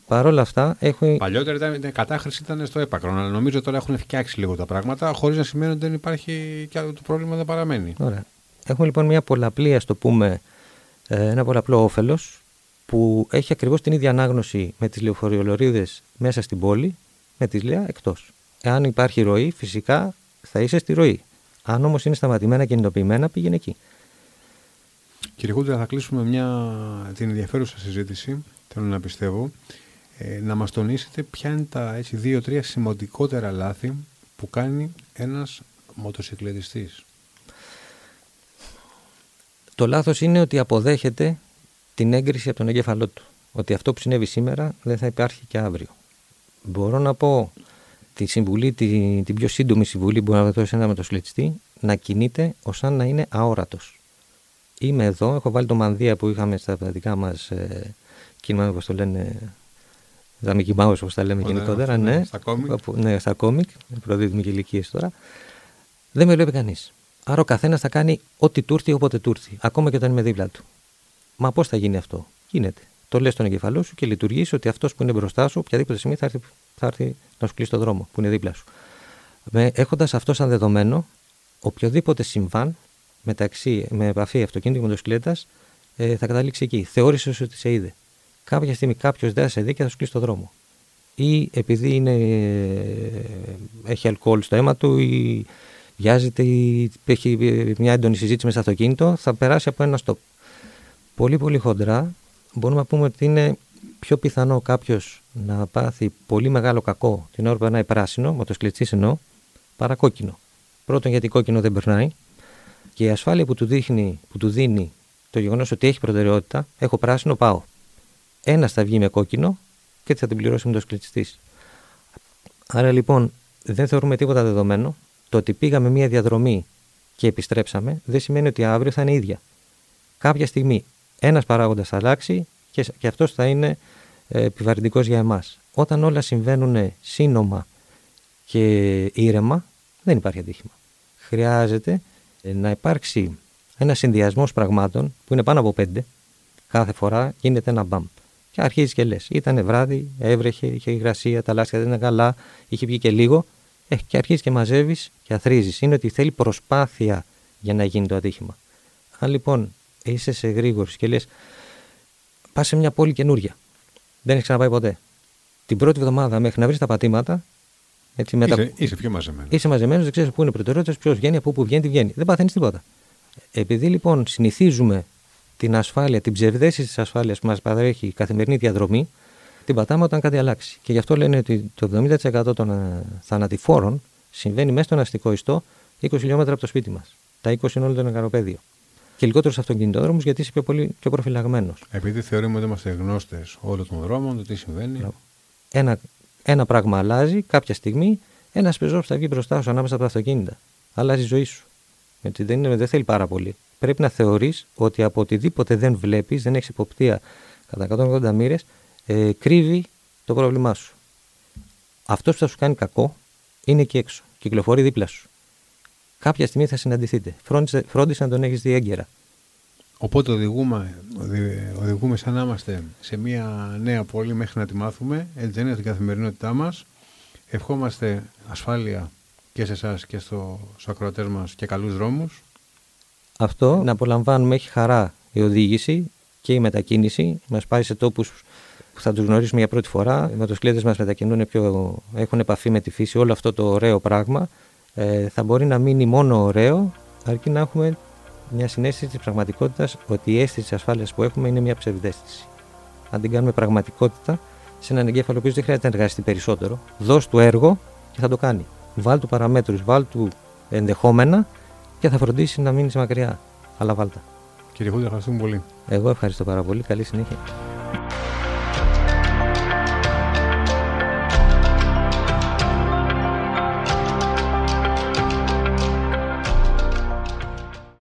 Speaker 2: Παρ' όλα αυτά έχει.
Speaker 1: Παλιότερα ήταν, η κατάχρηση ήταν στο έπακρο, αλλά νομίζω τώρα έχουν φτιάξει λίγο τα πράγματα, χωρίς να σημαίνει ότι δεν υπάρχει και άλλο το πρόβλημα δεν παραμένει.
Speaker 2: Ωραία. Έχουμε λοιπόν μια πολλαπλή, ας το πούμε, ε, ένα πολλαπλό όφελος που έχει ακριβώς την ίδια ανάγνωση με τις λεωφορειολορίδε μέσα στην πόλη, με τη Λέα εκτός. Εάν υπάρχει ροή, φυσικά θα είσαι στη ροή. Αν όμως είναι σταματημένα και κινητοποιημένα, πήγαινε εκεί.
Speaker 1: Κύριε Κούντρα, θα κλείσουμε μια, την ενδιαφέρουσα συζήτηση, θέλω να πιστεύω, ε, να μας τονίσετε ποια είναι τα έτσι, δύο-τρία σημαντικότερα λάθη που κάνει ένας μοτοσυκλετιστής.
Speaker 2: Το λάθος είναι ότι αποδέχεται την έγκριση από τον εγκέφαλό του. Ότι αυτό που συνέβη σήμερα δεν θα υπάρχει και αύριο. Μπορώ να πω τη συμβουλή, την, την πιο σύντομη συμβουλή που μπορεί να δώσει ένα μετοσυλλητιστή, να κινείται ως να είναι αόρατος. Είμαι εδώ, έχω βάλει το μανδύα που είχαμε στα δικά μας ε, κίνημα, όπως το λένε, τα Mickey Mouse, όπως τα λέμε γενικότερα. Ναι,
Speaker 1: στα κόμικ.
Speaker 2: Ναι, στα κόμικ, προδίδουμε και ηλικίες τώρα. Δεν με βλέπει κανείς. Άρα ο καθένας θα κάνει ό,τι του έρθει όποτε του έρθει, ακόμα και όταν είμαι δίπλα του. Μα πώς θα γίνει αυτό, γίνεται. Το λες στον εγκεφαλό σου και λειτουργεί ότι αυτός που είναι μπροστά σου, οποιαδήποτε στιγμή θα έρθει, θα έρθει να σου κλείσει το δρόμο που είναι δίπλα σου. Έχοντας αυτό σαν δεδομένο, οποιοδήποτε συμβάν μεταξύ, με επαφή αυτοκίνητο και μοτοσυκλέτα ε, θα καταλήξει εκεί. Θεώρησες ότι σε είδε. Κάποια στιγμή κάποιος δεν σε δει και θα σου κλείσει το δρόμο. Ή επειδή είναι, ε, έχει αλκοόλ στο αίμα του, ή βιάζεται, ή έχει μια έντονη συζήτηση με στο αυτοκίνητο, θα περάσει από ένα στόπ. Πολύ πολύ χοντρά μπορούμε να πούμε ότι είναι πιο πιθανό κάποιος να πάθει πολύ μεγάλο κακό την ώρα που περνάει πράσινο, με το σκλητσί εννοώ, παρά κόκκινο. Πρώτον, γιατί κόκκινο δεν περνάει και η ασφάλεια που του, δείχνει, που του δίνει το γεγονός ότι έχει προτεραιότητα, έχω πράσινο, πάω. Ένας θα βγει με κόκκινο και θα την πληρώσει με το σκλητσιστή. Άρα λοιπόν δεν θεωρούμε τίποτα δεδομένο. Το ότι πήγαμε μία διαδρομή και επιστρέψαμε δεν σημαίνει ότι αύριο θα είναι ίδια. Κάποια στιγμή ένας παράγοντας θα αλλάξει και, και αυτός θα είναι ε, επιβαρυντικός για εμάς. Όταν όλα συμβαίνουν σύνομα και ήρεμα, δεν υπάρχει ατύχημα. Χρειάζεται ε, να υπάρξει ένα συνδυασμός πραγμάτων που είναι πάνω από πέντε. Κάθε φορά γίνεται ένα μπαμ. Και αρχίζει και λες: Ήταν βράδυ, έβρεχε, είχε υγρασία, τα λάστια δεν ήταν καλά, είχε βγει και λίγο. Ε, και αρχίζεις και μαζεύεις και αθρίζεις. Είναι ότι θέλει προσπάθεια για να γίνει το ατύχημα. Αν λοιπόν είσαι σε γρήγορη και λες, πας σε μια πόλη καινούρια. Δεν έχεις ξαναπάει ποτέ. Την πρώτη εβδομάδα μέχρι να βρεις τα πατήματα.
Speaker 1: Έτσι, μετα... είσαι, είσαι πιο μαζεμένος.
Speaker 2: Είσαι μαζεμένος, δεν ξέρεις πού είναι προτεραιότητας, ποιος βγαίνει, από πού βγαίνει, τι βγαίνει. Δεν παθαίνεις τίποτα. Επειδή λοιπόν συνηθίζουμε την ασφάλεια, την ψευδέση της ασφάλειας που μας παρέχει η καθημερινή διαδρομή, την πατάμε όταν κάτι αλλάξει. Και γι' αυτό λένε ότι το 70% των ε, θανατηφόρων συμβαίνει μέσα στον αστικό ιστό 20 χιλιόμετρα από το σπίτι μας. Τα 20 είναι όλο το νεκαροπαίδιο και λιγότερους αυτοκινητόδρομους γιατί είσαι πιο, πολύ, πιο προφυλαγμένος.
Speaker 1: Επειδή θεωρούμε ότι είμαστε γνώστες όλων των δρόμων, το τι συμβαίνει.
Speaker 2: Ένα, Ένα πράγμα αλλάζει κάποια στιγμή, ένας πεζός θα βγει μπροστά σου ανάμεσα από τα αυτοκίνητα. Αλλάζει η ζωή σου. Γιατί δεν, είναι, δεν θέλει πάρα πολύ. Πρέπει να θεωρείς ότι από οτιδήποτε δεν βλέπεις, δεν έχεις υποπτία κατά 180 μοίρες, ε, κρύβει το πρόβλημά σου. Αυτός που θα σου κάνει κακό είναι εκεί έξω. Κυκλοφορεί δίπλα σου. Κάποια στιγμή θα συναντηθείτε. Φρόντισε, να τον έχεις δει έγκαιρα.
Speaker 1: Οπότε οδηγούμε, οδηγούμε σαν να είμαστε σε μια νέα πόλη μέχρι να τη μάθουμε. Έτσι δεν είναι την καθημερινότητά μας. Ευχόμαστε ασφάλεια και σε εσάς και στο, στους ακροατές μας και καλούς δρόμους.
Speaker 2: Αυτό να απολαμβάνουμε έχει χαρά η οδήγηση και η μετακίνηση. Μας πάει σε τόπους που θα τους γνωρίσουμε για πρώτη φορά. Οι μοτοσυκλέτες μας μετακινούν πιο, έχουν επαφή με τη φύση. Όλο αυτό το ωραίο πράγμα ε, θα μπορεί να μείνει μόνο ωραίο, αρκεί να έχουμε μια συνέστηση της πραγματικότητας ότι η αίσθηση της ασφάλειας που έχουμε είναι μια ψευδέστηση. Αν την κάνουμε πραγματικότητα σε έναν εγκέφαλο που δεν χρειάζεται να εργαστεί περισσότερο, δώσ' του έργο και θα το κάνει. Βάλ του παραμέτρους, βάλ του ενδεχόμενα και θα φροντίσει να μείνει μακριά. Αλλά βάλτα.
Speaker 1: Κύριε Χούντα, ευχαριστούμε πολύ.
Speaker 2: Εγώ ευχαριστώ πάρα πολύ. Καλή συνέχεια.